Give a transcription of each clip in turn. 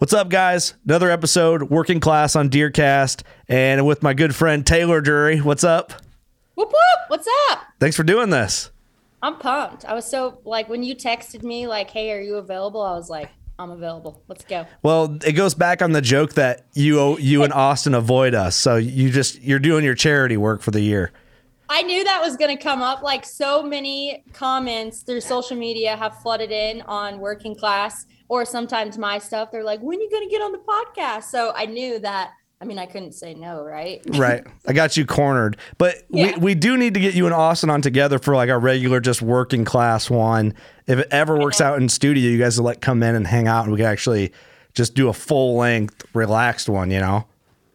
What's up, guys? Another episode, working class on Deercast, and with my good friend Taylor Drury. What's up? Whoop whoop! What's up? Thanks for doing this. I'm pumped. I was so like when you texted me like, "Hey, are you available?" I was like, "I'm available. Let's go." Well, it goes back on the joke that you you and Austin avoid us, so you just you're doing your charity work for the year. I knew that was going to come up. Like so many comments through social media have flooded in on working class or sometimes my stuff they're like when are you going to get on the podcast? So i knew that i mean i couldn't say no right? Right. I got you cornered. But yeah. we, we do need to get you and austin on together for like a regular just working class one. If it ever works out in studio you guys will like come in and hang out and we can actually just do a full length relaxed one you know?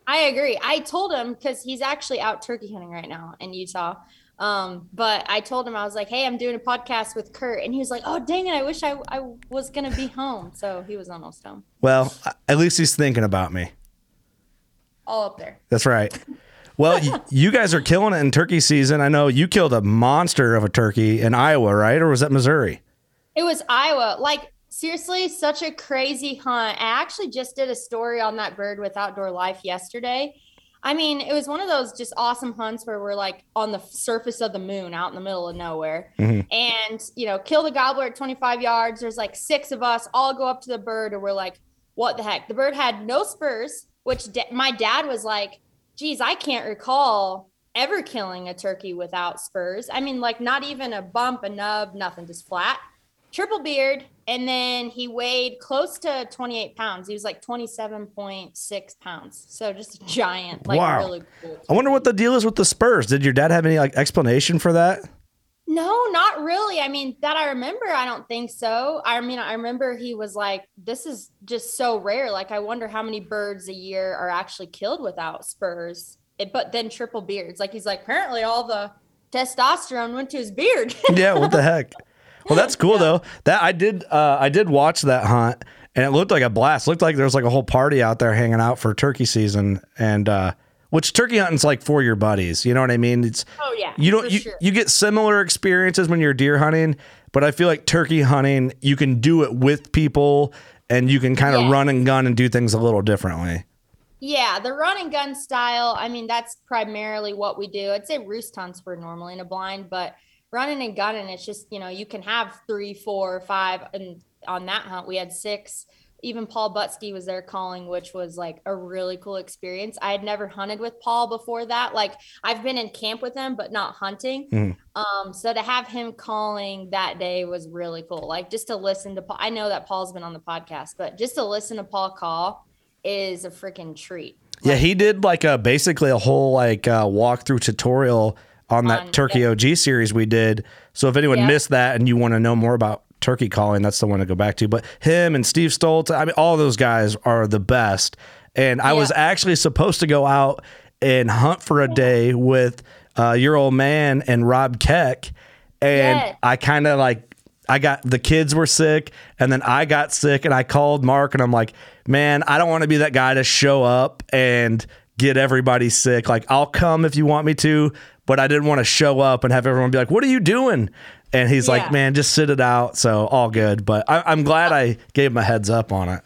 I agree. I told him because he's actually out turkey hunting right now in utah um, but I told him I was like, "Hey, I'm doing a podcast with Curt," and he was like, "Oh, dang it! I wish I I was gonna be home." So he was almost home. Well, at least he's thinking about me. All up there. That's right. Well, y- you guys are killing it in turkey season. I know you killed a monster of a turkey in Iowa, right? Or was that Missouri? It was Iowa. Like seriously, such a crazy hunt. I actually just did a story on that bird with Outdoor Life yesterday I mean, it was one of those just awesome hunts where we're like on the surface of the moon out in the middle of nowhere. Mm-hmm. And, you know, kill the gobbler at 25 yards. There's like six of us all go up to the bird and we're like, what the heck? The bird had no spurs, which de- my dad was like, geez, I can't recall ever killing a turkey without spurs. I mean, like not even a bump, a nub, nothing, just flat triple beard, and then he weighed close to 28 pounds. He was like 27.6 pounds. So just a giant. Like wow. Really cool I wonder what the deal is with the spurs. Did your dad have any like explanation for that? No, not really. I mean, that I remember, I don't think so. I mean, I remember he was like, this is just so rare. Like, I wonder how many birds a year are actually killed without spurs. It, but then triple beards. Like, he's like, apparently all the testosterone went to his beard. yeah, what the heck? Well, that's cool yeah. though. That I did. Uh, I did watch that hunt, and it looked like a blast. It looked like there was like a whole party out there hanging out for turkey season, and uh, which turkey hunting's like for your buddies. You know what I mean? It's oh yeah. You don't you, sure. you get similar experiences when you're deer hunting, but I feel like turkey hunting you can do it with people, and you can kind of yeah. run and gun and do things a little differently. Yeah, the run and gun style. I mean, that's primarily what we do. I'd say roost hunts were normally in a blind, but running and gunning, it's just, you know, you can have three, four, five. And on that hunt, we had six. Even Paul Butski was there calling, which was like a really cool experience. I had never hunted with Paul before that. Like I've been in camp with him, but not hunting. Mm. Um, so to have him calling that day was really cool. Like just to listen to Paul. I know that Paul's been on the podcast, but just to listen to Paul call is a freaking treat. Yeah, he did like a basically a whole like uh, walkthrough tutorial on that On- Turkey yeah. OG series we did. So if anyone Yeah. missed that and you want to know more about turkey calling, that's the one to go back to. But him and Steve Stoltz, I mean, all those guys are the best. And I was actually supposed to go out and hunt for a day with uh, your old man and Rob Keck, and Yes. I kind of like I got the kids were sick and then I got sick and I called Mark and I'm like, man, I don't want to be that guy to show up and get everybody sick. Like, I'll come if you want me to, but I didn't want to show up and have everyone be like, what are you doing? And he's like, man, just sit it out. So all good. But I, I'm glad I gave him a heads up on it.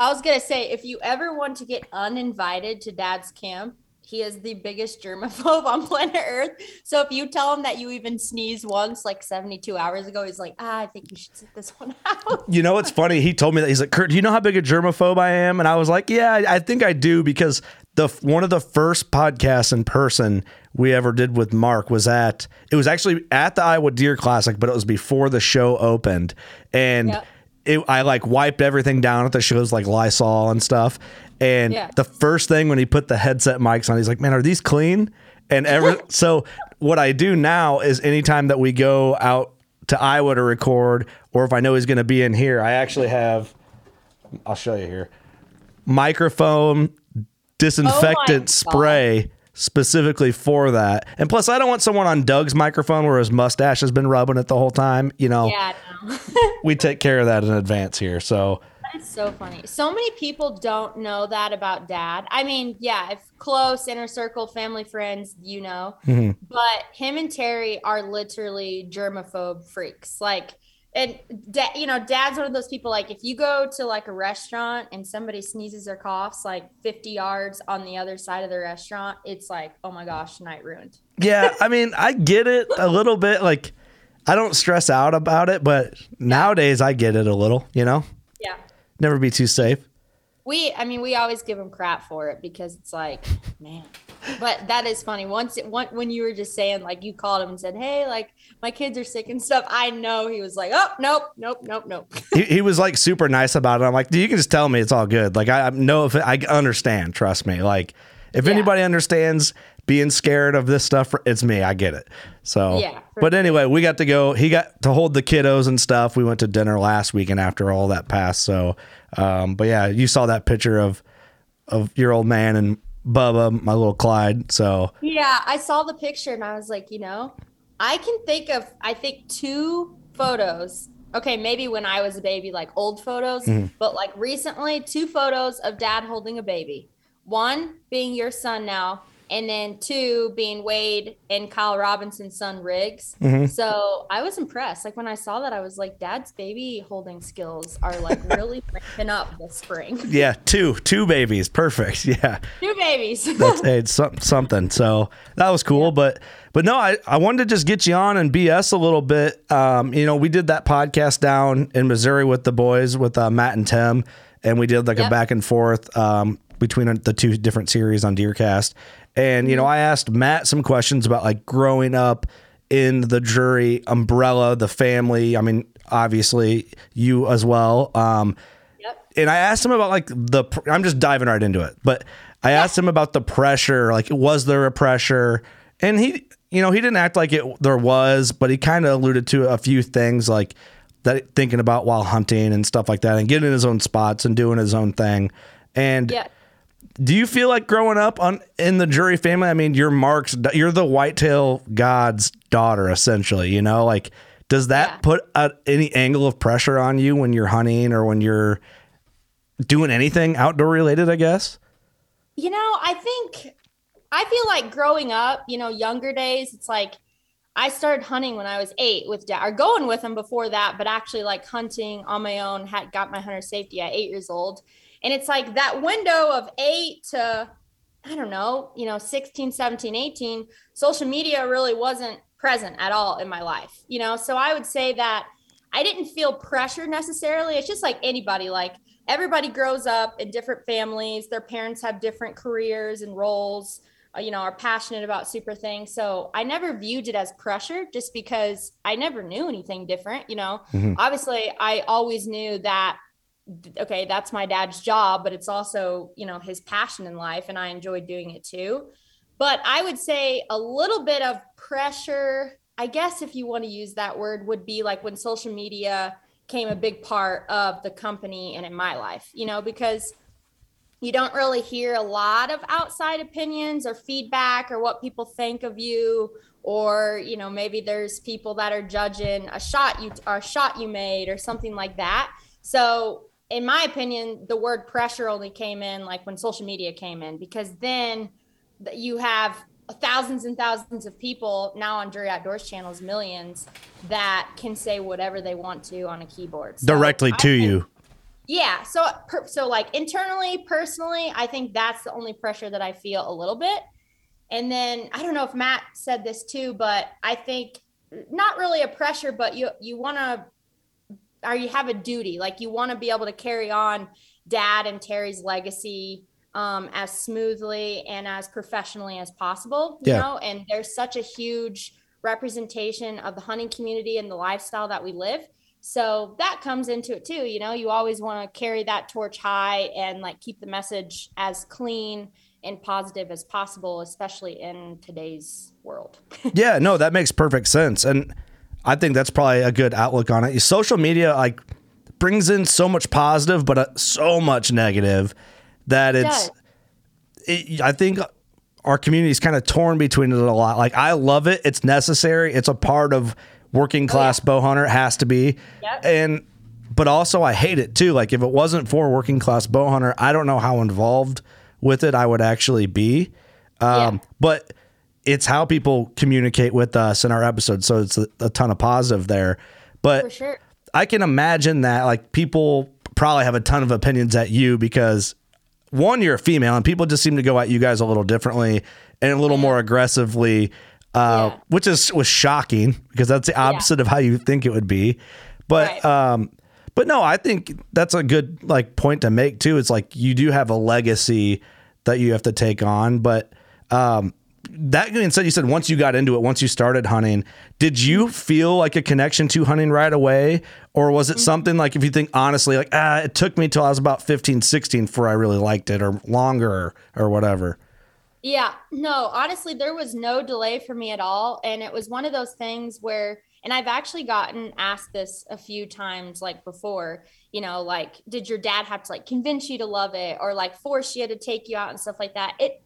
I was gonna say, if you ever want to get uninvited to Dad's camp, he is the biggest germaphobe on planet Earth. So if you tell him that you even sneezed once, like 72 hours ago, he's like, ah, I think you should sit this one out. You know what's funny? He told me that he's like, Curt, do you know how big a germaphobe I am? And I was like, Yeah, I think I do because the one of the first podcasts in person we ever did with Mark was at it was actually at the Iowa Deer Classic, but it was before the show opened, and Yep. it, I like wiped everything down at the shows like Lysol and stuff. And Yeah. the first thing when he put the headset mics on, he's like, "Man, are these clean?" And ever so, what I do now is anytime that we go out to Iowa to record, or if I know he's going to be in here, I actually have. I'll show you here. Microphone disinfectant oh God. spray specifically for that. And plus, I don't want someone on Doug's microphone where his mustache has been rubbing it the whole time. You know, yeah, no. we take care of that in advance here. So That's so funny. So many people don't know that about dad. I mean, yeah, if close inner circle, family, friends, you know, mm-hmm. but him and Terry are literally germaphobe freaks. Like, and da- you know, dad's one of those people. Like, if you go to like a restaurant and somebody sneezes or coughs like 50 yards on the other side of the restaurant, it's like, oh my gosh, night ruined. yeah, I mean, I get it a little bit. Like, I don't stress out about it, but nowadays I get it a little. You know, Yeah. never be too safe. We, I mean, we always give him crap for it because it's like, man. But that is funny. Once, it, one, when you were just saying, like, you called him and said, "Hey, like, my kids are sick and stuff," I know he was like, "Oh, nope, nope, nope, nope." he, he was like super nice about it. I'm like, you can just tell me it's all good. Like I, I know if I understand, trust me. Like if Yeah. anybody understands being scared of this stuff, it's me. I get it. So Yeah, But anyway, we got to go. He got to hold the kiddos and stuff. We went to dinner last weekend after all that passed. So, um, but yeah, you saw that picture of of your old man and Bubba, my little Clyde. So Yeah, I saw the picture and I was like, you know, I can think of, I think two photos. Okay, maybe when I was a baby, like old photos, mm-hmm. but like recently, two photos of dad holding a baby. One being your son now, and then two being Wade and Kyle Robinson's son Riggs. So I was impressed. Like when I saw that, I was like, Dad's baby holding skills are like really ramping up this spring. yeah, two two babies, perfect. Yeah. Two babies. that's it's some, something. So that was cool. But but no, I, I wanted to just get you on and BS a little bit. Um, you know, we did that podcast down in Missouri with the boys with uh, Matt and Tim, and we did like a back and forth um, between the two different series on Deercast. And you know, I asked Matt some questions about like growing up in the Drury umbrella, the family. I mean, obviously you as well. Um, yep. and I asked him about like the. I'm just diving right into it, but I asked him about the pressure. Like, was there a pressure? And he, you know, he didn't act like it there was, but he kind of alluded to a few things like that, thinking about while hunting and stuff like that, and getting in his own spots and doing his own thing. And Yeah. Do you feel like growing up on in the Drury family? I mean, you're Mark's, you're the whitetail god's daughter, essentially. You know, like does that Yeah. put uh, any angle of pressure on you when you're hunting or when you're doing anything outdoor related? I guess. You know, I think I feel like growing up, you know, younger days, it's like I started hunting when I was eight with dad, or going with him before that, but actually like hunting on my own, had got my hunter safety at eight years old. And it's like that window of eight to, I don't know, you know, 16, 17, 18, social media really wasn't present at all in my life, you know? So I would say that I didn't feel pressure necessarily. It's just like anybody, like everybody grows up in different families. Their parents have different careers and roles, uh, you know, are passionate about super things. So I never viewed it as pressure just because I never knew anything different. You know, obviously, I always knew that okay, that's my dad's job, but it's also, you know, his passion in life and I enjoy doing it too. But I would say a little bit of pressure, I guess if you want to use that word, would be like when social media came a big part of the company and in my life, you know, because you don't really hear a lot of outside opinions or feedback or what people think of you or you know maybe there's people that are judging a shot you a shot you made or something like that so in my opinion the word pressure only came in like when social media came in because then you have thousands and thousands of people now on Drury Outdoors channels, millions that can say whatever they want to on a keyboard so directly to think, you. Yeah. So, so like internally, personally, I think that's the only pressure that I feel a little bit. And then I don't know if Matt said this too, but I think not really a pressure, but you you want to or you have a duty, like you want to be able to carry on Dad and Terry's legacy um, as smoothly and as professionally as possible. You yeah. know, and there's such a huge representation of the hunting community and the lifestyle that we live. So that comes into it too. You know, you always want to carry that torch high and like keep the message as clean and positive as possible, especially in today's world. yeah, no, that makes perfect sense. And I think that's probably a good outlook on it. Social media like brings in so much positive, but uh, so much negative that it's. It, I think our community is kind of torn between it a lot. Like I love it; it's necessary. It's a part of working class oh, yeah. bow hunter. It has to be, yep. and but also I hate it too. Like if it wasn't for working class bow hunter, I don't know how involved with it I would actually be. Um, yeah. But it's how people communicate with us in our episodes. So it's a, a ton of positive there. But sure. I can imagine that like people probably have a ton of opinions at you because one, you're a female and people just seem to go at you guys a little differently and a little yeah. more aggressively, uh, yeah. which is was shocking because that's the opposite yeah. of how you think it would be. But right. um, but no, I think that's a good like point to make too. It's like you do have a legacy that you have to take on, but um, that being said, you said once you got into it, once you started hunting, did you feel like a connection to hunting right away? Or was it mm-hmm. something like, if you think honestly, like, ah, it took me till I was about 15, 16 before I really liked it or longer or, or whatever? Yeah, no, honestly, there was no delay for me at all. And it was one of those things where, and I've actually gotten asked this a few times, like before, you know, like, did your dad have to like convince you to love it or like force you to take you out and stuff like that? It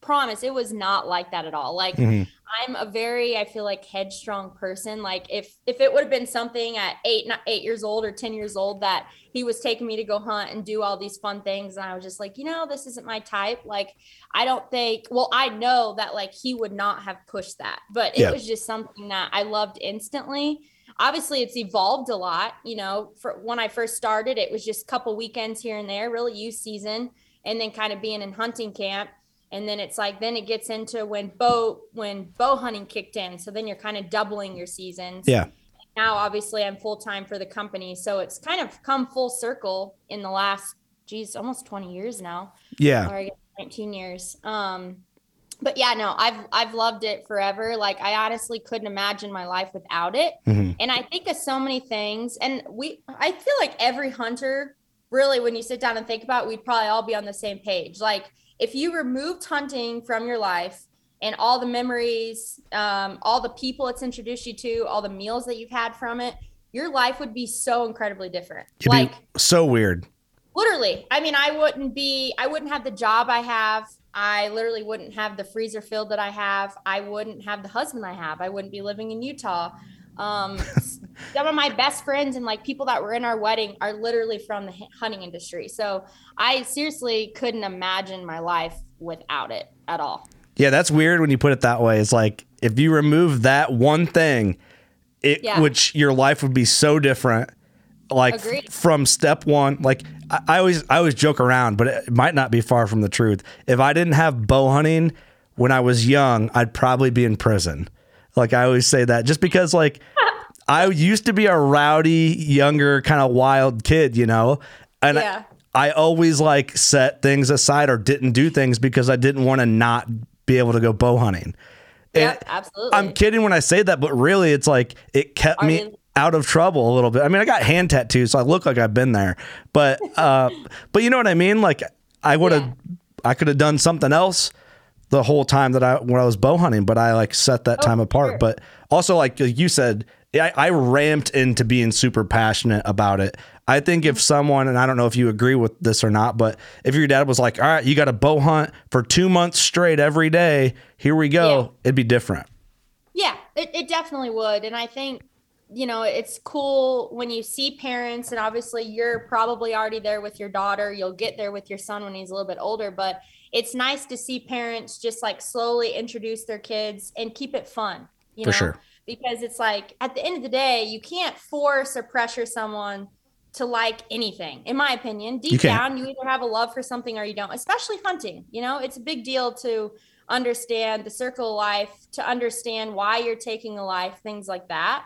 promise it was not like that at all. Like mm-hmm. I'm a very, I feel like headstrong person. Like if if it would have been something at eight, not eight years old or ten years old that he was taking me to go hunt and do all these fun things, and I was just like, you know, this isn't my type. Like I don't think. Well, I know that like he would not have pushed that, but it yeah. was just something that I loved instantly obviously it's evolved a lot you know for when i first started it was just a couple weekends here and there really youth season and then kind of being in hunting camp. And then it's like then it gets into when bow when bow hunting kicked in so then you're kind of doubling your seasons. Yeah. Now obviously i'm full-time for the company so it's kind of come full circle in the last geez almost 20 years now. Yeah. Or 19 years. Um but yeah no i've i've loved it forever like i honestly couldn't imagine my life without it mm-hmm. and i think of so many things and we i feel like every hunter really when you sit down and think about it, we'd probably all be on the same page like if you removed hunting from your life and all the memories, um, all the people it's introduced you to, all the meals that you've had from it, your life would be so incredibly different. It'd like so weird. Literally. I mean, I wouldn't be I wouldn't have the job I have. I literally wouldn't have the freezer filled that I have. I wouldn't have the husband I have. I wouldn't be living in Utah. Um, some of my best friends and like people that were in our wedding are literally from the hunting industry. So I seriously couldn't imagine my life without it at all. Yeah, that's weird when you put it that way. It's like if you remove that one thing, it yeah. which your life would be so different. Like Agreed. from step one, like I, I always I always joke around, but it might not be far from the truth. If I didn't have bow hunting when I was young, I'd probably be in prison. Like I always say that just because like I used to be a rowdy, younger, kind of wild kid, you know? And yeah. I, I always like set things aside or didn't do things because I didn't want to not be able to go bow hunting. Yeah, absolutely. I'm kidding when I say that, but really it's like it kept Are me out of trouble a little bit. I mean, I got hand tattoos, so I look like I've been there. But uh, but you know what I mean? Like I would have, Yeah. I could have done something else the whole time that I when I was bow hunting, but I like set that time apart. sure. But also, like you said, I, I ramped into being super passionate about it. I think if someone, and I don't know if you agree with this or not, but if your dad was like, "All right, you got to bow hunt for two months straight every day," here we go, Yeah. it'd be different. Yeah, it, it definitely would. And I think, you know, it's cool when you see parents, and obviously you're probably already there with your daughter. You'll get there with your son when he's a little bit older, but it's nice to see parents just like slowly introduce their kids and keep it fun, you For know, sure. because it's like at the end of the day, you can't force or pressure someone to like anything, in my opinion. Deep You down, you either have a love for something or you don't, especially hunting. You know, it's a big deal to understand the circle of life, to understand why you're taking a life, things like that.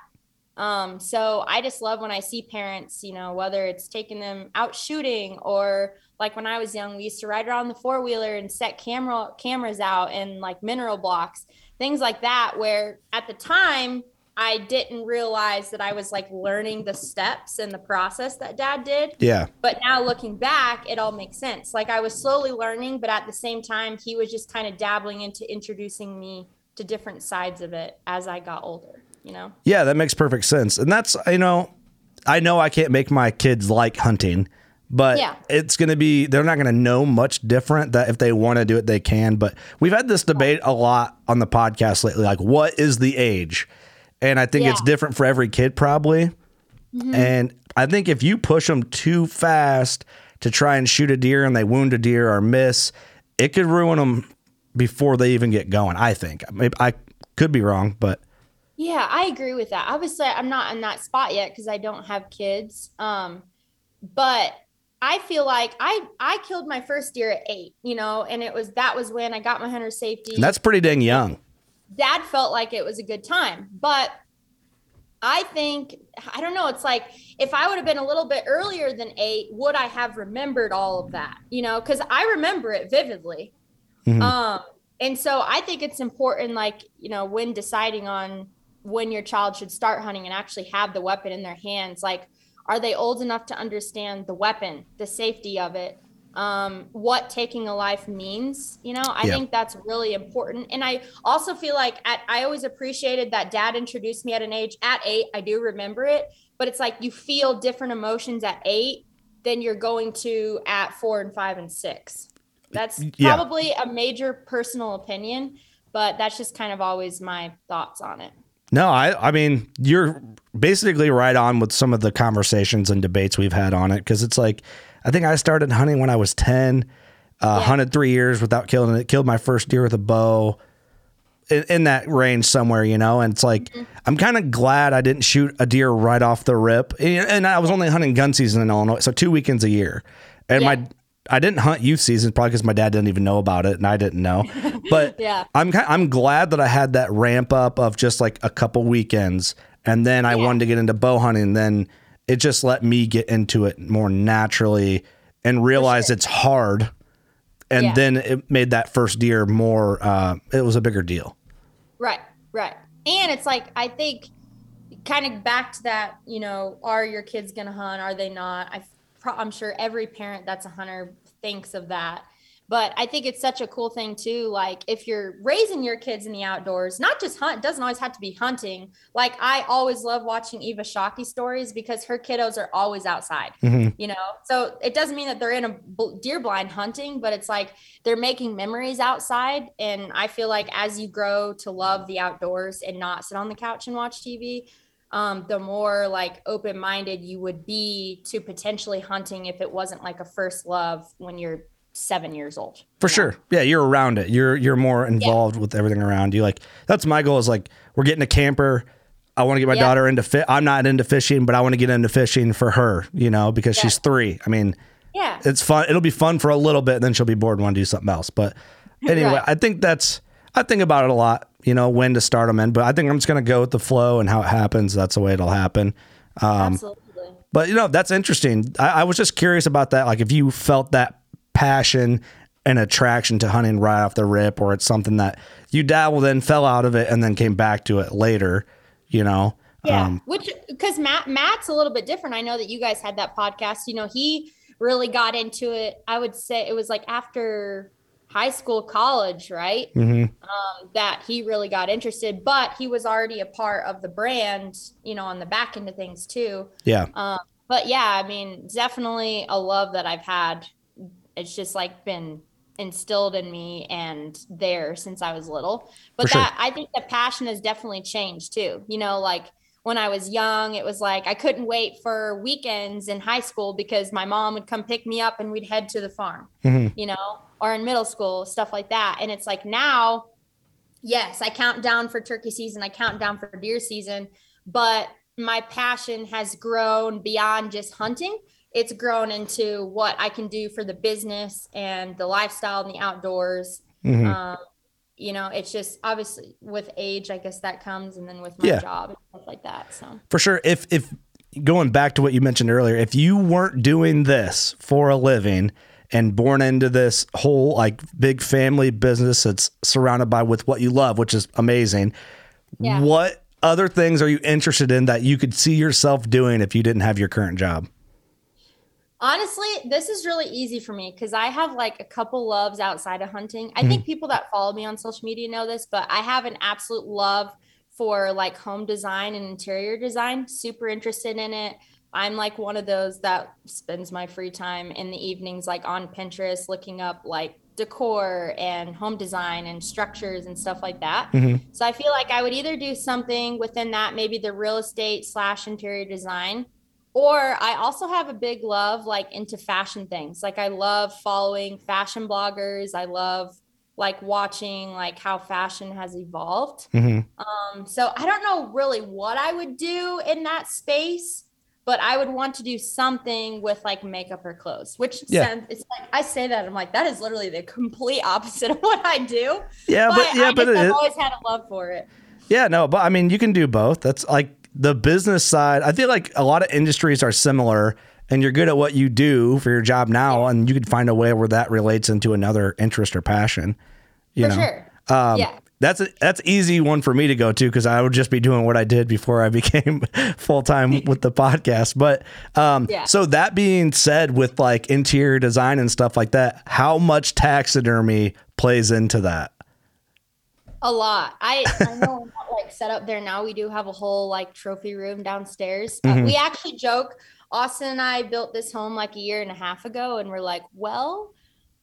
Um, so I just love when I see parents, you know, whether it's taking them out shooting or like when I was young, we used to ride around the four wheeler and set camera cameras out and like mineral blocks, things like that, where at the time I didn't realize that I was like learning the steps and the process that dad did. Yeah, But now looking back, it all makes sense. Like I was slowly learning, but at the same time, he was just kind of dabbling into introducing me to different sides of it as I got older, you know? yeah, that makes perfect sense, and that's you know, I know I can't make my kids like hunting. But Yeah. it's going to be, they're not going to know much different that if they want to do it, they can. But we've had this debate a lot on the podcast lately. Like, what is the age? And I think it's different for every kid, probably. Mm-hmm. And I think if you push them too fast to try and shoot a deer and they wound a deer or miss, it could ruin them before they even get going. I think. Maybe I could be wrong, but Yeah, I agree with that. Obviously, I'm not in that spot yet because I don't have kids. Um, but I feel like I I killed my first deer at eight, you know, and it was that was when I got my hunter safety. that's pretty dang young. dad felt like it was a good time but i think i don't know it's like if i would have been a little bit earlier than eight would i have remembered all of that you know because i remember it vividly Mhm. um and so i think it's important like you know when deciding on when your child should start hunting and actually have the weapon in their hands like are they old enough to understand the weapon the safety of it um, what taking a life means you know i Yeah. think that's really important and i also feel like at, i always appreciated that dad introduced me at an age at eight i do remember it but it's like you feel different emotions at eight than you're going to at four and five and six that's Yeah. probably a major personal opinion but that's just kind of always my thoughts on it No, I I mean, you're basically right on with some of the conversations and debates we've had on it because it's like I think I started hunting when I was 10, uh, Yeah. hunted 3 years without killing it, killed my first deer with a bow in, in that range somewhere, you know, and it's like I'm kind of glad I didn't shoot a deer right off the rip. And and I was only hunting gun season in Illinois, so 2 weekends a year. And Yeah. my I didn't hunt youth season probably because my dad didn't even know about it and I didn't know. But Yeah. I'm I'm glad that I had that ramp up of just like a couple weekends, and then I Yeah. wanted to get into bow hunting. And then it just let me get into it more naturally and realize sure. it's hard. And Yeah. then it made that first deer more. Uh, it was a bigger deal. Right, right. And it's like I think kind of back to that, you know, are your kids going to hunt? Are they not? I pro- I'm sure every parent that's a hunter thinks of that. But I think it's such a cool thing too. Like if you're raising your kids in the outdoors, not just hunt, doesn't always have to be hunting. Like I always love watching Eva Shockey stories because her kiddos are always outside Mhm. you know so it doesn't mean that they're in a deer blind hunting but it's like they're making memories outside and i feel like as you grow to love the outdoors and not sit on the couch and watch tv um, the more like open-minded you would be to potentially hunting if it wasn't like a first love when you're seven years old For sure. Yeah, you're around it. You're you're more involved with everything around you. Like that's my goal is like we're getting a camper. I want to get my Yeah. daughter into fit. I'm not into fishing, but I want to get into fishing for her, you know, because she's 3. I mean, yeah it's fun. It'll be fun for a little bit, and then she'll be bored and want to do something else. But anyway, Right. I think that's I think about it a lot. You know when to start them in, but I think I'm just gonna go with the flow and how it happens. That's the way it'll happen. Um, absolutely but you know that's interesting. I, I was just curious about that. Like if you felt that passion and attraction to hunting right off the rip, or it's something that you dabbled in, fell out of it, and then came back to it later. You know. Yeah, Um, which because Matt Matt's a little bit different. I know that you guys had that podcast. You know, he really got into it. I would say it was like after high school, college, right? Mm-hmm. Um, that he really got interested, but he was already a part of the brand, you know, on the back end of things too. Yeah. Um, but yeah, I mean, definitely a love that I've had. It's just like been instilled in me and there since I was little. But For sure. that I think the passion has definitely changed too. You know, like when I was young, it was like I couldn't wait for weekends in high school because my mom would come pick me up and we'd head to the farm, Mhm. you know, or in middle school, stuff like that. And it's like now, yes, I count down for turkey season, I count down for deer season, but my passion has grown beyond just hunting. It's grown into what I can do for the business and the lifestyle and the outdoors. Mhm. Um, you know, it's just obviously with age, I guess that comes, and then with my Yeah. job and stuff like that. So For sure. If if going back to what you mentioned earlier, if you weren't doing this for a living and born into this whole like big family business that's surrounded by with what you love, which is amazing, Yeah. what other things are you interested in that you could see yourself doing if you didn't have your current job? honestly, this is really easy for me because I have like a couple loves outside of hunting. I Mhm. think people that follow me on social media know this, but I have an absolute love for like home design and interior design. Super interested in it. I'm like one of those that spends my free time in the evenings, like on Pinterest, looking up like decor and home design and structures and stuff like that. Mhm. So I feel like I would either do something within that, maybe the real estate slash interior design, or I also have a big love like into fashion things. Like I love following fashion bloggers. I love like watching like how fashion has evolved. Mhm. Um, so I don't know really what I would do in that space, but I would want to do something with like makeup or clothes, which Yeah. sounds it's like I say that I'm like that is literally the complete opposite of what I do. Yeah, but, but yeah, I but just it have is. always had a love for it. Yeah, no, but I mean, you can do both. That's like the business side. I feel like a lot of industries are similar, and you're good at what you do for your job now, and you can find a way where that relates into another interest or passion. You For know, sure. um, Yeah. That's a, that's easy one for me to go to because I would just be doing what I did before I became full time with the podcast. But um, Yeah. so that being said, with like interior design and stuff like that, how much taxidermy plays into that? A lot. I, I know I'm not like set up there now. We do have a whole like trophy room downstairs. Uh, Mhm. we actually joke. Austin and I built this home like a year and a half ago, and we're like, well,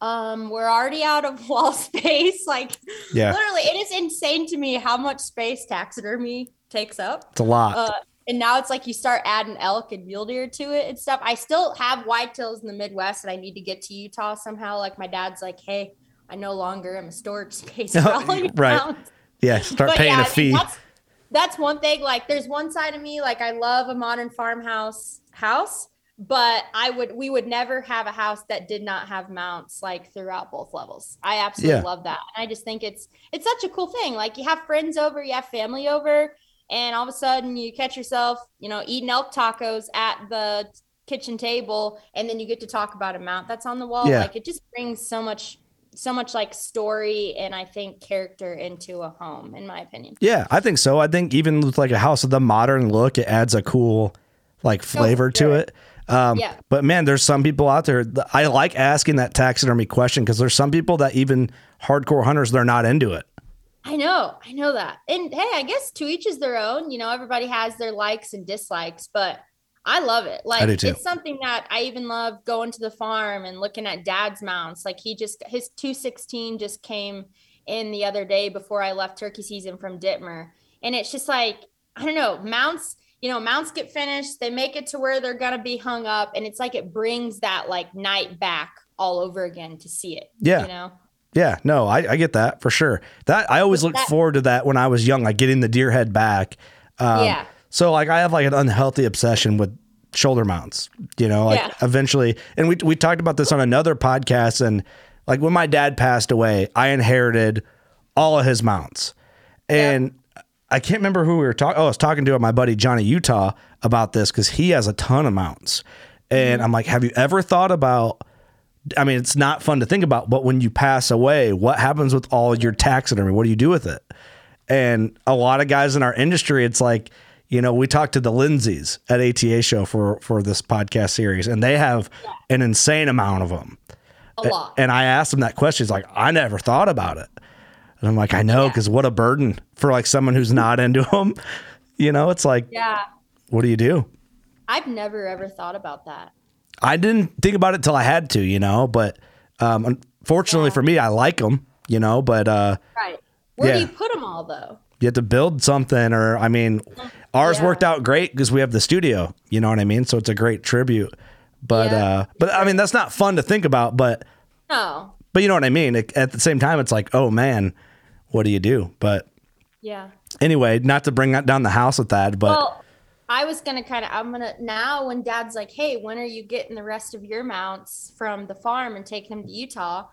um, we're already out of wall space. Like, Yeah. literally, it is insane to me how much space taxidermy takes up. It's a lot. Uh, and now it's like you start adding elk and mule deer to it and stuff. I still have whitetails in the Midwest, and I need to get to Utah somehow. Like my dad's like, "Hey, I no longer am a storage space Right. mounts." yeah, start But paying yeah, a I mean, fee. that's, that's one thing. Like, there's one side of me, like I love a modern farmhouse house, but I would we would never have a house that did not have mounts like throughout both levels. I absolutely Yeah. love that. And I just think it's it's such a cool thing. Like you have friends over, you have family over, and all of a sudden you catch yourself, you know, eating elk tacos at the kitchen table, and then you get to talk about a mount that's on the wall. Yeah. Like it just brings so much so much like story and I think character into a home, in my opinion. Yeah, I think so. I think even with like a house with the modern look, it adds a cool like flavor to it. Um, Yeah. But man, there's some people out there. That I like asking that taxidermy question because there's some people that even hardcore hunters they're not into it. I know, I know that. And hey, I guess to each is their own. You know, everybody has their likes and dislikes, but I love it. Like do too. it's something that I even love going to the farm and looking at dad's mounts. Like he just his 216 just came in the other day before I left turkey season from Ditmer. And it's just like, I don't know, mounts, you know, mounts get finished, they make it to where they're gonna be hung up, and it's like it brings that like night back all over again to see it. Yeah. You know? Yeah, no, I, I get that for sure. That I always looked That- forward to that when I was young, like getting the deer head back. Um, Yeah. So like I have like an unhealthy obsession with shoulder mounts. You know, like Yeah. eventually, and we we talked about this on another podcast, and like when my dad passed away, I inherited all of his mounts, and I can't remember who we were talking. Oh, I was talking to my buddy Johnny Utah about this because he has a ton of mounts, and I'm like, have you ever thought about? I mean, it's not fun to think about, but when you pass away, what happens with all your taxidermy? What do you do with it? And a lot of guys in our industry, it's like you know, we talked to the Lindsays at ATA show for for this podcast series, and they have an insane amount of them. A lot. And I asked him that question. He's like, I never thought about it. And I'm like, I know, Yeah. because what a burden for like someone who's not into them. You know, it's like, yeah. what do you do? I've never ever thought about that. I didn't think about it till I had to, you know, but um, unfortunately Yeah. for me, I like them, you know, but uh, Right. Where do you put them all though? you have to build something or I mean, ours Yeah. worked out great because we have the studio, you know what I mean? So it's a great tribute. But Yeah. uh, but I mean, that's not fun to think about, but No. but you know what I mean? It, at the same time, it's like, oh man, what do you do? But Yeah. anyway, not to bring that down the house with that, but well, I was gonna kind of. I'm gonna now when Dad's like, "Hey, when are you getting the rest of your mounts from the farm and taking them to Utah?"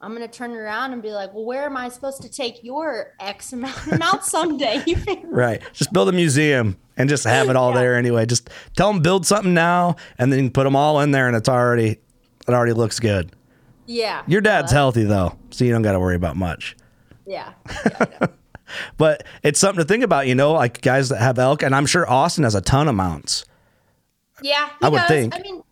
I'm gonna turn around and be like, "Well, where am I supposed to take your X amount of mounts someday?" right, just build a museum and just have it all Yeah. there anyway. Just tell them build something now, and then put them all in there, and it's already it already looks good. yeah. Your dad's Uh, healthy though, so you don't got to worry about much. Yeah. yeah But it's something to think about, you know, like guys that have elk, and I'm sure Austin has a ton of mounts. Yeah, I would does. think. I mean,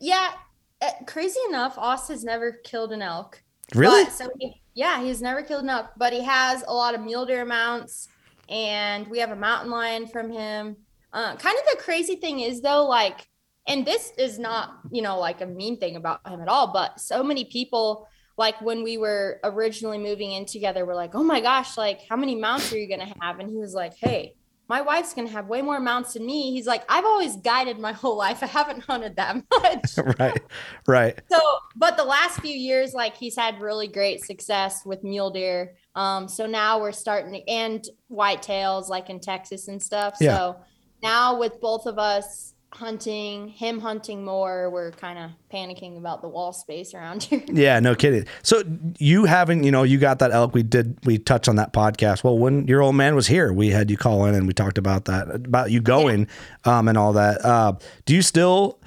yeah. Uh, crazy enough, has never killed an elk. Really? But, so he, yeah, he's never killed an elk, but he has a lot of mule deer mounts, and we have a mountain lion from him. Uh, kind of the crazy thing is though, like, and this is not you know like a mean thing about him at all, but so many people. Like when we were originally moving in together, we're like, oh my gosh, like how many mounts are you gonna have? And he was like, hey, my wife's gonna have way more mounts than me. He's like, I've always guided my whole life. I haven't hunted that much. right, right. so, but the last few years, like he's had really great success with mule deer. Um, so now we're starting to, and whitetails like in Texas and stuff. Yeah. So now with both of us hunting, him hunting more, we're kind of panicking about the wall space around here. Yeah, no kidding. So you haven't, you know, you got that elk. We did, we touched on that podcast. Well, when your old man was here, we had you call in and we talked about that, about you going, um, and all that. Uh, do you still,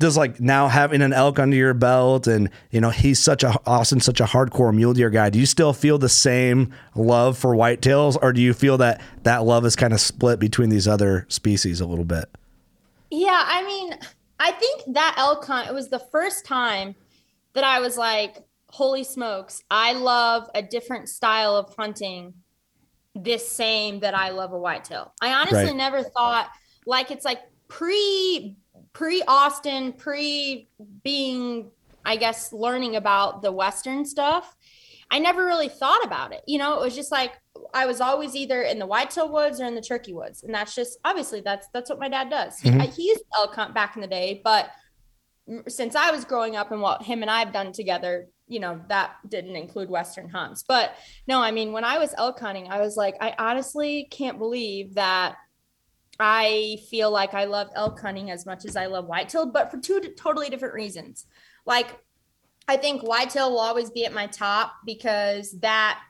does like now having an elk under your belt and, you know, he's such a, Austin, such a hardcore mule deer guy. Do you still feel the same love for whitetails or do you feel that that love is kind of split between these other species a little bit? Yeah, I mean, I think that elk hunt, it was the first time that I was like, holy smokes, I love a different style of hunting this same that I love a whitetail. I honestly Right. never thought like it's like pre pre Austin, pre being I guess learning about the western stuff. I never really thought about it. You know, it was just like I was always either in the whitetail woods or in the turkey woods, and that's just obviously that's that's what my dad does. He, Mhm. he used to elk hunt back in the day, but since I was growing up and what him and I've done together, you know, that didn't include western hunts. But no, I mean, when I was elk hunting, I was like, I honestly can't believe that I feel like I love elk hunting as much as I love whitetail, but for two totally different reasons. Like, I think whitetail will always be at my top because that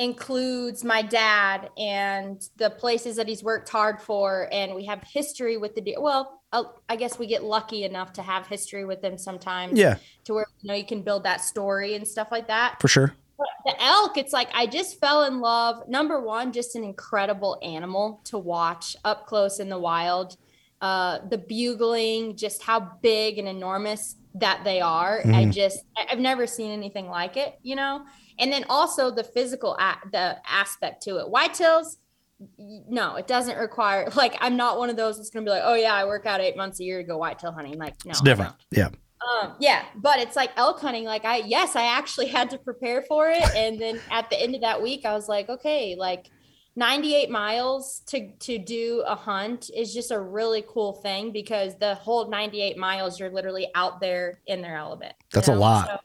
includes my dad and the places that he's worked hard for, and we have history with the deer. Well, uh, I guess we get lucky enough to have history with them sometimes Yeah, to where you know you can build that story and stuff like that for sure. the elk it's like i just fell in love number one just an incredible animal to watch up close in the wild uh the bugling just how big and enormous that they are i Mhm. just i've never seen anything like it you know and then also the physical a- the aspect to it whitetails no it doesn't require like i'm not one of those that's gonna be like oh yeah i work out eight months a year to go whitetail hunting like no It's different. Yeah. Um, yeah, but it's like elk hunting. Like I, yes, I actually had to prepare for it, and then at the end of that week, I was like, okay, like 98 miles to to do a hunt is just a really cool thing because the whole 98 miles, you're literally out there in their element. you That's a lot. So,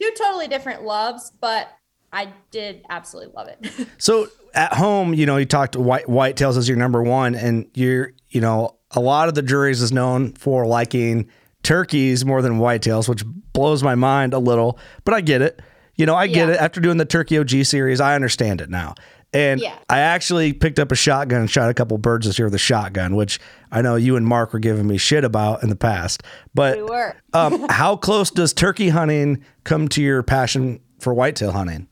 two totally different loves, but I did absolutely love it. So at home, you know, you talked white whitetails as your number one, and you're, you know, a lot of the Drurys is known for liking turkeys more than whitetails, which blows my mind a little, but I get it. You know, I get Yeah. it. After doing the Turkey OG series, I understand it now. And Yeah. I actually picked up a shotgun and shot a couple birds this year with a shotgun, which I know you and Mark were giving me shit about in the past. But we were. um, how close does turkey hunting come to your passion for whitetail hunting?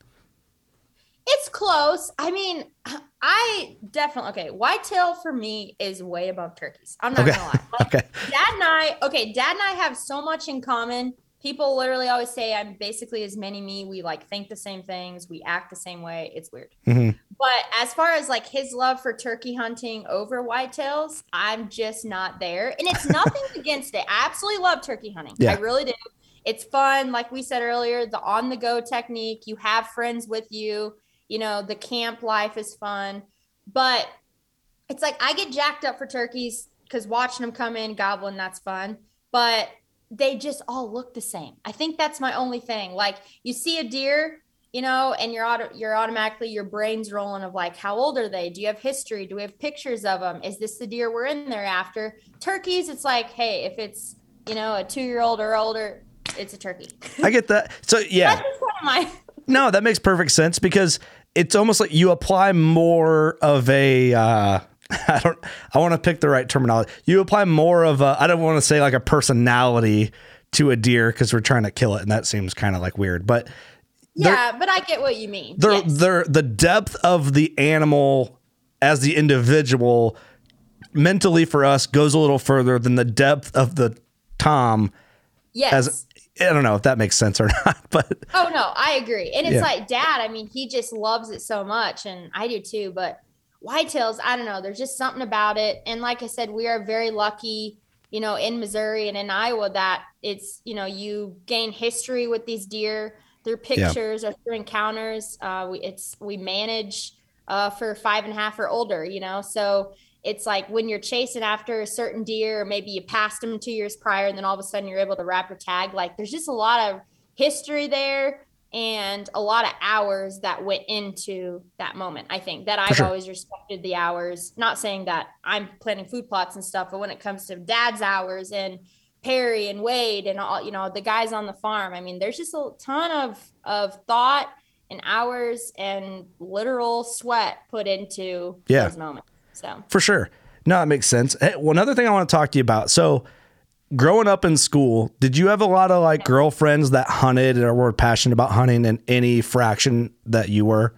It's close. I mean, I definitely okay. Whitetail for me is way above turkeys. I'm not Okay. gonna lie. Like, Okay. Dad and I, okay, Dad and I have so much in common. People literally always say I'm basically as many me. We like think the same things. We act the same way. It's weird. Mhm. But as far as like his love for turkey hunting over whitetails, I'm just not there. And it's nothing against it. I absolutely love turkey hunting. Yeah. I really do. It's fun. Like we said earlier, the on the go technique. You have friends with you. You know, the camp life is fun. But it's like I get jacked up for turkeys because watching them come in, gobbling, that's fun. But they just all look the same. I think that's my only thing. Like you see a deer, you know, and you're auto- you're automatically your brain's rolling of like, how old are they? Do you have history? Do we have pictures of them? Is this the deer we're in there after? Turkeys, it's like, hey, if it's you know a two year old or older, it's a turkey. I get that. So yeah, That's just kind of my no, that makes perfect sense because it's almost like you apply more of a. Uh, I don't. I want to pick the right terminology. You apply more of a. I don't want to say like a personality to a deer because we're trying to kill it, and that seems kind of like weird. But yeah, but I get what you mean. the Yes. the the depth of the animal as the individual mentally for us goes a little further than the depth of the Tom yes. as I don't know if that makes sense or not, but Oh no, I agree. And it's Yeah. like dad, I mean, he just loves it so much and I do too, but whitetails, I don't know, there's just something about it. And like I said, we are very lucky, you know, in Missouri and in Iowa that it's, you know, you gain history with these deer through pictures or through encounters. Uh we it's we manage uh for five and a half or older, you know. So it's like when you're chasing after a certain deer, or maybe you passed them two years prior, and then all of a sudden you're able to wrap your tag. Like there's just a lot of history there and a lot of hours that went into that moment. I think that I've sure. always respected the hours. Not saying that I'm planning food plots and stuff, but when it comes to dad's hours and Perry and Wade and all, you know, the guys on the farm, I mean, there's just a ton of of thought and hours and literal sweat put into Yeah. those moments. So for sure. No, it makes sense. Hey, one other thing I want to talk to you about. So, growing up in school, did you have a lot of like girlfriends that hunted or were passionate about hunting in any fraction that you were?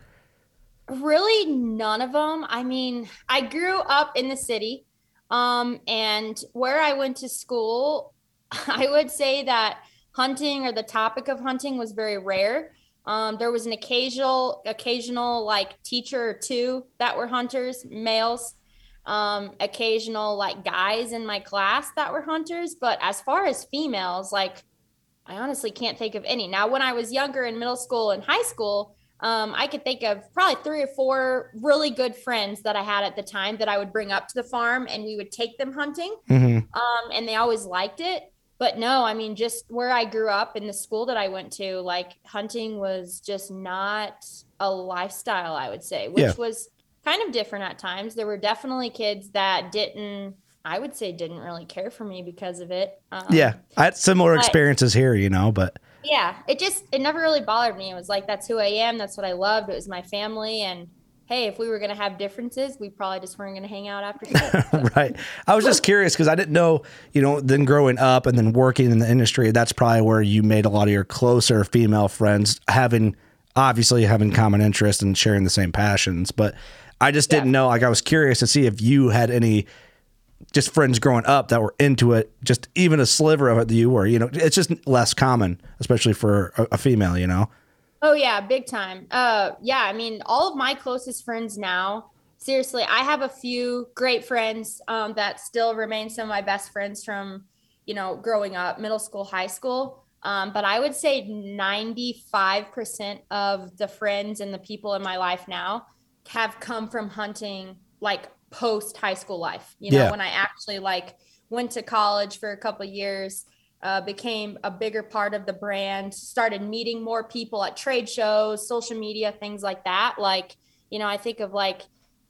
Really, none of them. I mean, I grew up in the city, um, and where I went to school, I would say that hunting or the topic of hunting was very rare. Um, there was an occasional, occasional like teacher or two that were hunters, males. Um, occasional like guys in my class that were hunters, but as far as females, like I honestly can't think of any. Now, when I was younger in middle school and high school, um, I could think of probably three or four really good friends that I had at the time that I would bring up to the farm and we would take them hunting. Mm-hmm. Um, and they always liked it. But no, I mean, just where I grew up in the school that I went to, like hunting was just not a lifestyle, I would say, which Yeah. was kind of different at times. There were definitely kids that didn't, I would say, didn't really care for me because of it. Um, Yeah, I had similar experiences here, you know, but yeah it just it never really bothered me it was like that's who i am that's what i loved it was my family and hey if we were going to have differences we probably just weren't going to hang out after school right. I was just curious because I didn't know, you know, then growing up and then working in the industry, that's probably where you made a lot of your closer female friends, having obviously having common interests and sharing the same passions. But I just didn't know. Like, I was curious to see if you had any just friends growing up that were into it, just even a sliver of it that you were. You know, it's just less common, especially for a, a female. You know. oh yeah big time uh yeah i mean all of my closest friends now seriously i have a few great friends um, that still remain some of my best friends from you know growing up middle school high school um, but i would say 95% of the friends and the people in my life now have come from hunting like post high school life you know Yeah. when i actually like went to college for a couple of years uh, became a bigger part of the brand started meeting more people at trade shows social media things like that like you know i think of like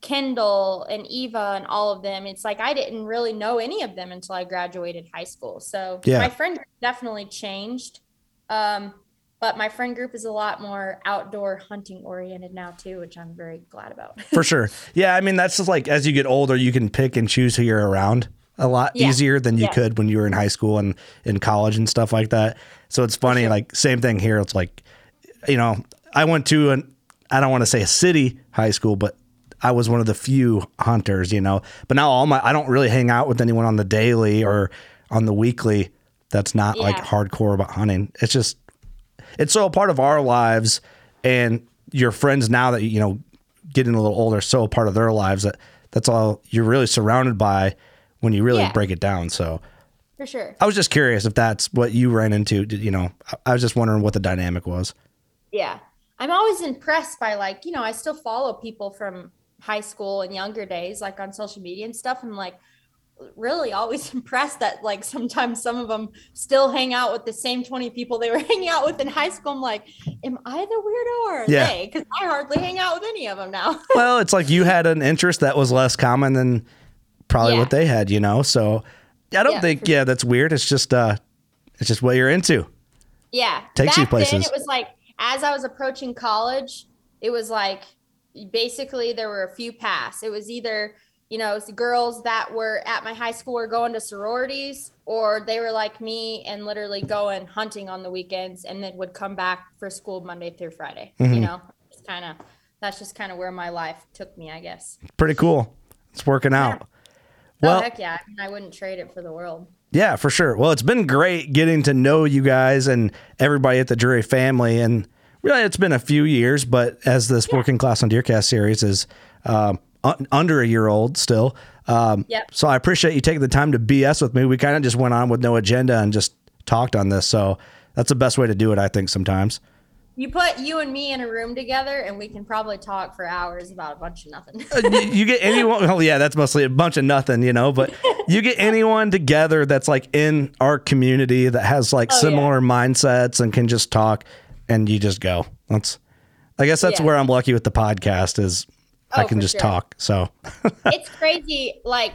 kendall and eva and all of them it's like i didn't really know any of them until i graduated high school so Yeah. my friend definitely changed um, but my friend group is a lot more outdoor hunting oriented now too which i'm very glad about For sure. Yeah, I mean that's just like as you get older, you can pick and choose who you're around a lot Yeah. easier than you Yeah. could when you were in high school and in college and stuff like that. So it's funny, like same thing here. It's like, you know, I went to an I don't want to say a city high school, but I was one of the few hunters, you know. But now all my I don't really hang out with anyone on the daily or on the weekly that's not like hardcore about hunting. It's just it's so a part of our lives and your friends now that you know getting a little older so a part of their lives that that's all you're really surrounded by when you really Yeah. break it down. So For sure. I was just curious if that's what you ran into. Did- You know, I- I was just wondering what the dynamic was. Yeah. I'm always impressed by like, you know, I still follow people from high school and younger days, like on social media and stuff. I'm like really always impressed that like sometimes some of them still hang out with the same 20 people they were hanging out with in high school. I'm like, am I the weirdo or are Yeah. they? Because I hardly hang out with any of them now. well, it's like you had an interest that was less common than probably Yeah. what they had, you know. So I don't Yeah, think yeah, that's weird. It's just uh it's just what you're into. Yeah. Takes you Back Then, places. it was like as I was approaching college, it was like basically there were a few paths. It was either, you know, girls that were at my high school were going to sororities, or they were like me and literally going hunting on the weekends and then would come back for school Monday through Friday. Mm-hmm. You know, it's kind of that's just kind of where my life took me, I guess. Pretty cool. It's working out. oh Well, heck yeah. I, mean, I wouldn't trade it for the world. Yeah, for sure. Well, it's been great getting to know you guys and everybody at the Drury family. And really, it's been a few years, but as this Working Class on Deercast series is um, un- under a year old still. Um, Yep. So I appreciate you taking the time to BS with me. We kind of just went on with no agenda and just talked on this. So that's the best way to do it, I think, sometimes. You put you and me in a room together, and we can probably talk for hours about a bunch of nothing. Uh, you, get anyone well yeah that's mostly a bunch of nothing you know but you get anyone together that's like in our community that has like Oh, yeah. similar mindsets and can just talk and you just go that's i guess that's Yeah. where i'm lucky with the podcast is i Oh, can just sure. talk so it's crazy. Like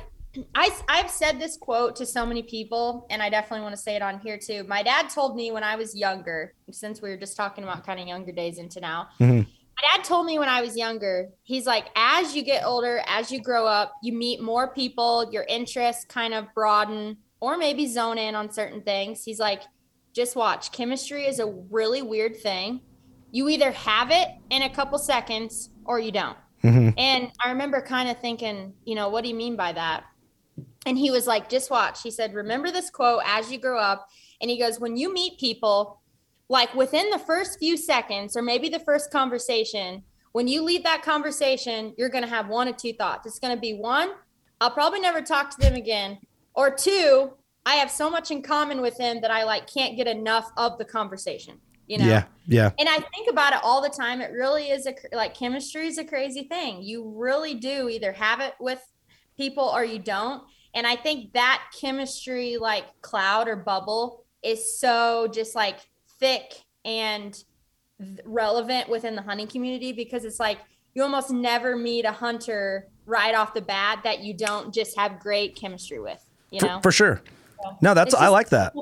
I, I've said this quote to so many people, and I definitely want to say it on here too. My dad told me when I was younger, since we were just talking about kind of younger days into now. Mhm. My dad told me when I was younger, he's like, as you get older, as you grow up, you meet more people, your interests kind of broaden, or maybe zone in on certain things. He's like, just watch. Chemistry is a really weird thing. You either have it in a couple seconds or you don't. Mhm. And I remember kind of thinking, you know, what do you mean by that? And he was like, just watch. He said, remember this quote as you grow up. And he goes, when you meet people, like within the first few seconds or maybe the first conversation, when you leave that conversation, you're going to have one of two thoughts. It's going to be one, I'll probably never talk to them again. Or two, I have so much in common with them that I like can't get enough of the conversation. You know? yeah yeah and I think about it all the time. It really is a like chemistry is a crazy thing. You really do either have it with people or you don't. And I think that chemistry like cloud or bubble is so just like thick and relevant within the hunting community because it's like you almost never meet a hunter right off the bat that you don't just have great chemistry with, you for, know? for sure no that's i like that.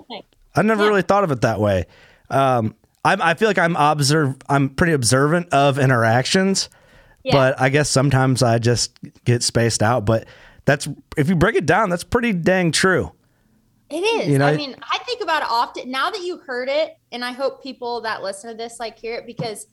I never Yeah. really thought of it that way. Um, I, I feel like I'm observe. I'm pretty observant of interactions, Yeah. but I guess sometimes I just get spaced out. But that's if you break it down, that's pretty dang true. It is. You know- I mean, I think about it often now that you heard it, and I hope people that listen to this like hear it because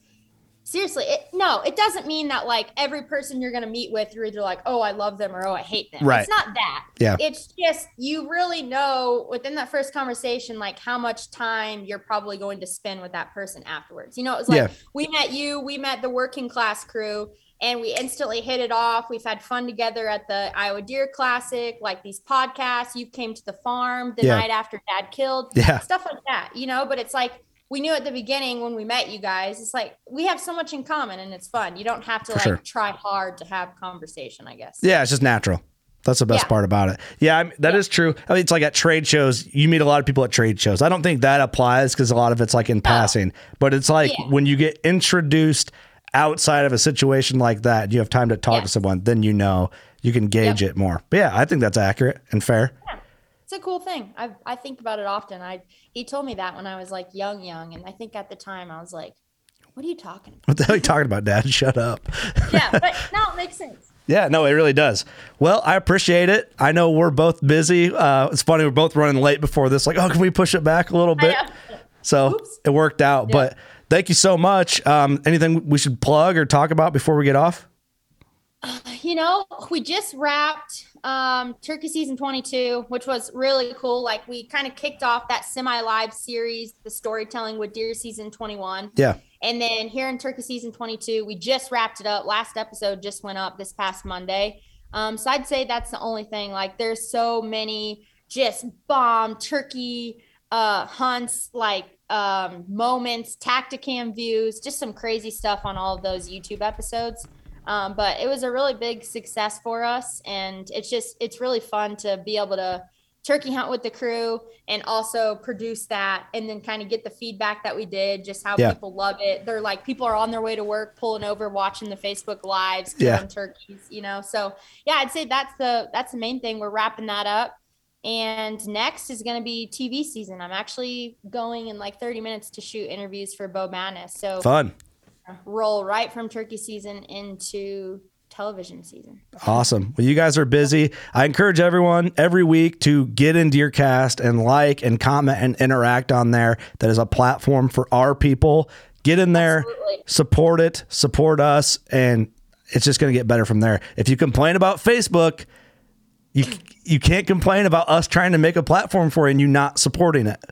seriously, it no, it doesn't mean that like every person you're gonna meet with, you're either like, oh, I love them or oh, I hate them. Right. It's not that. Yeah. It's just you really know within that first conversation, like how much time you're probably going to spend with that person afterwards. You know, it was like Yeah. we met you, we met the working class crew, and we instantly hit it off. We've had fun together at the Iowa Deer Classic, like these podcasts. You came to the farm the Yeah. night after dad killed, Yeah. stuff like that, you know. But it's like we knew at the beginning when we met you guys, it's like we have so much in common and it's fun. You don't have to For like sure. try hard to have conversation, I guess. Yeah, it's just natural. That's the best Yeah. part about it. Yeah, I mean, that is Yeah. true. I mean, it's like at trade shows, you meet a lot of people at trade shows. I don't think that applies because a lot of it's like in passing, but it's like Yeah. when you get introduced outside of a situation like that, you have time to talk to someone, then you know you can gauge Yep. it more. But yeah, I think that's accurate and fair. It's a cool thing. I I think about it often. I he told me that when I was like young, young, and I think at the time I was like, "What are you talking about?" What the hell are you talking about, Dad? Shut up. yeah, but now it makes sense. Yeah, no, it really does. Well, I appreciate it. I know we're both busy. Uh, it's funny, we're both running late before this. Like, oh, can we push it back a little bit? So Oops. it worked out. But thank you so much. Um, anything we should plug or talk about before we get off? You know, we just wrapped um, Turkey season 22, which was really cool. Like we kind of kicked off that semi-live series, the storytelling with Deer season 21. Yeah. And then here in Turkey season 22, we just wrapped it up. Last episode just went up this past Monday. Um, so I'd say that's the only thing. Like there's so many just bomb turkey uh, hunts, like um, moments, Tactacam views, just some crazy stuff on all of those YouTube episodes. Um, but it was a really big success for us, and it's just it's really fun to be able to turkey hunt with the crew and also produce that and then kind of get the feedback that we did just how Yeah. people love it they're like people are on their way to work pulling over watching the facebook lives Yeah. killing turkeys you know so yeah i'd say that's the that's the main thing we're wrapping that up and next is going to be tv season i'm actually going in like 30 minutes to shoot interviews for Bow Madness so Fun. Roll right from turkey season into television season Awesome. Well, you guys are busy. I encourage everyone every week to get in Deercast and like and comment and interact on there. That is a platform for our people. Get in there, Absolutely. support it, support us, and it's just going to get better from there. If you complain about Facebook, you you can't complain about us trying to make a platform for you and you not supporting it.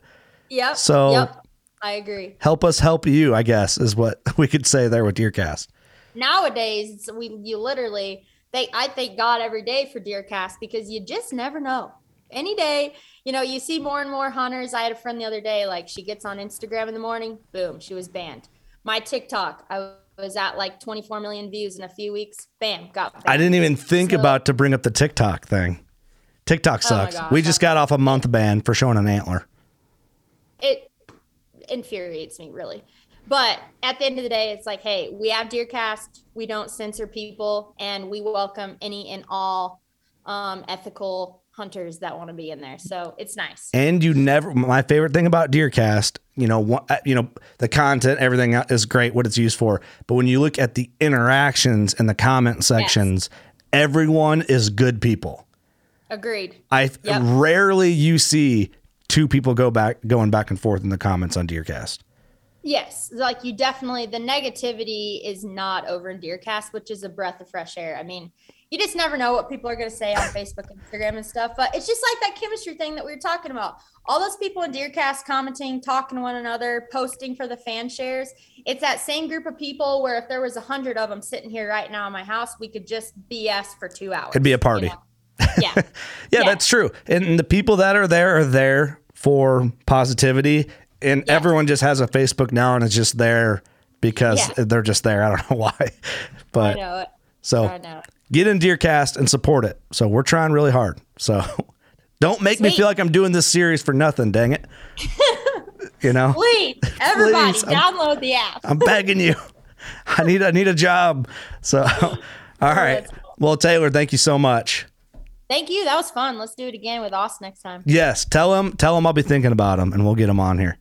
yep So- yep i agree Help us help you, I guess, is what we could say there with Deercast. nowadays we you literally they I thank God every day for Deercast because you just never know. Any day, you know, you see more and more hunters. I had a friend the other day, like she gets on Instagram in the morning, boom, she was banned. My TikTok, I was at like 24 million views in a few weeks, bam, got banned. I didn't even think So- about to bring up the TikTok thing. TikTok Oh sucks. gosh, we just got off a month ban for showing an antler. it infuriates me really. But at the end of the day, it's like, hey, we have Deercast, we don't censor people, and we welcome any and all um, ethical hunters that want to be in there. So it's nice. And you never. My favorite thing about Deercast, you know, one, uh, you know, the content, everything is great, what it's used for. But when you look at the interactions and the comment sections, everyone is good people. Agreed. I Yep. rarely you see two people go back going back and forth in the comments on Deercast. Yes, like you definitely the negativity is not over in Deercast, which is a breath of fresh air. I mean, you just never know what people are going to say on Facebook, Instagram, and stuff. But it's just like that chemistry thing that we were talking about. All those people in Deercast commenting, talking to one another, posting for the fan shares. It's that same group of people where if there was a hundred of them sitting here right now in my house, we could just BS for two hours. It'd be a you party. know? Yeah. Yeah, Yeah. that's true. And the people that are there are there for positivity. And Yeah. everyone just has a Facebook now and it's just there because Yeah. they're just there. I don't know why. But know so I know it. get in Deercast and support it. So we're trying really hard. So don't make me feel like I'm doing this series for nothing, dang it. you know? Please, everybody, Please, download the app. I'm begging you. I need I need a job. So all right. Well, Taylor, thank you so much. Thank you. That was fun. Let's do it again with Austin next time. Yes, tell him tell him I'll be thinking about him and we'll get him on here.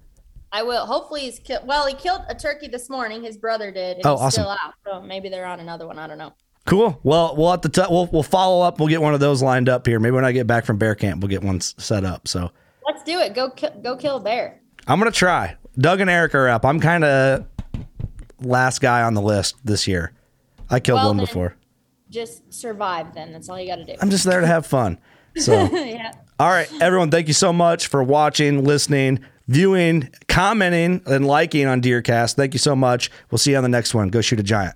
I will. Hopefully, he's killed. Well, he killed a turkey this morning. His brother did. Oh, he's awesome. Still out. So maybe they're on another one. I don't know. Cool. Well, we'll have to t- we'll we'll follow up. We'll get one of those lined up here. Maybe when I get back from bear camp, we'll get one set up. So Let's do it. Go, ki- go kill a bear. I'm gonna try. Doug and Eric are up. I'm kind of last guy on the list this year. I killed Well, one then- before. Just survive. Then that's all you got to do. I'm just there to have fun. So. yeah. All right, everyone, thank you so much for watching, listening, viewing, commenting, and liking on Deercast. Thank you so much. We'll see you on the next one. Go shoot a giant.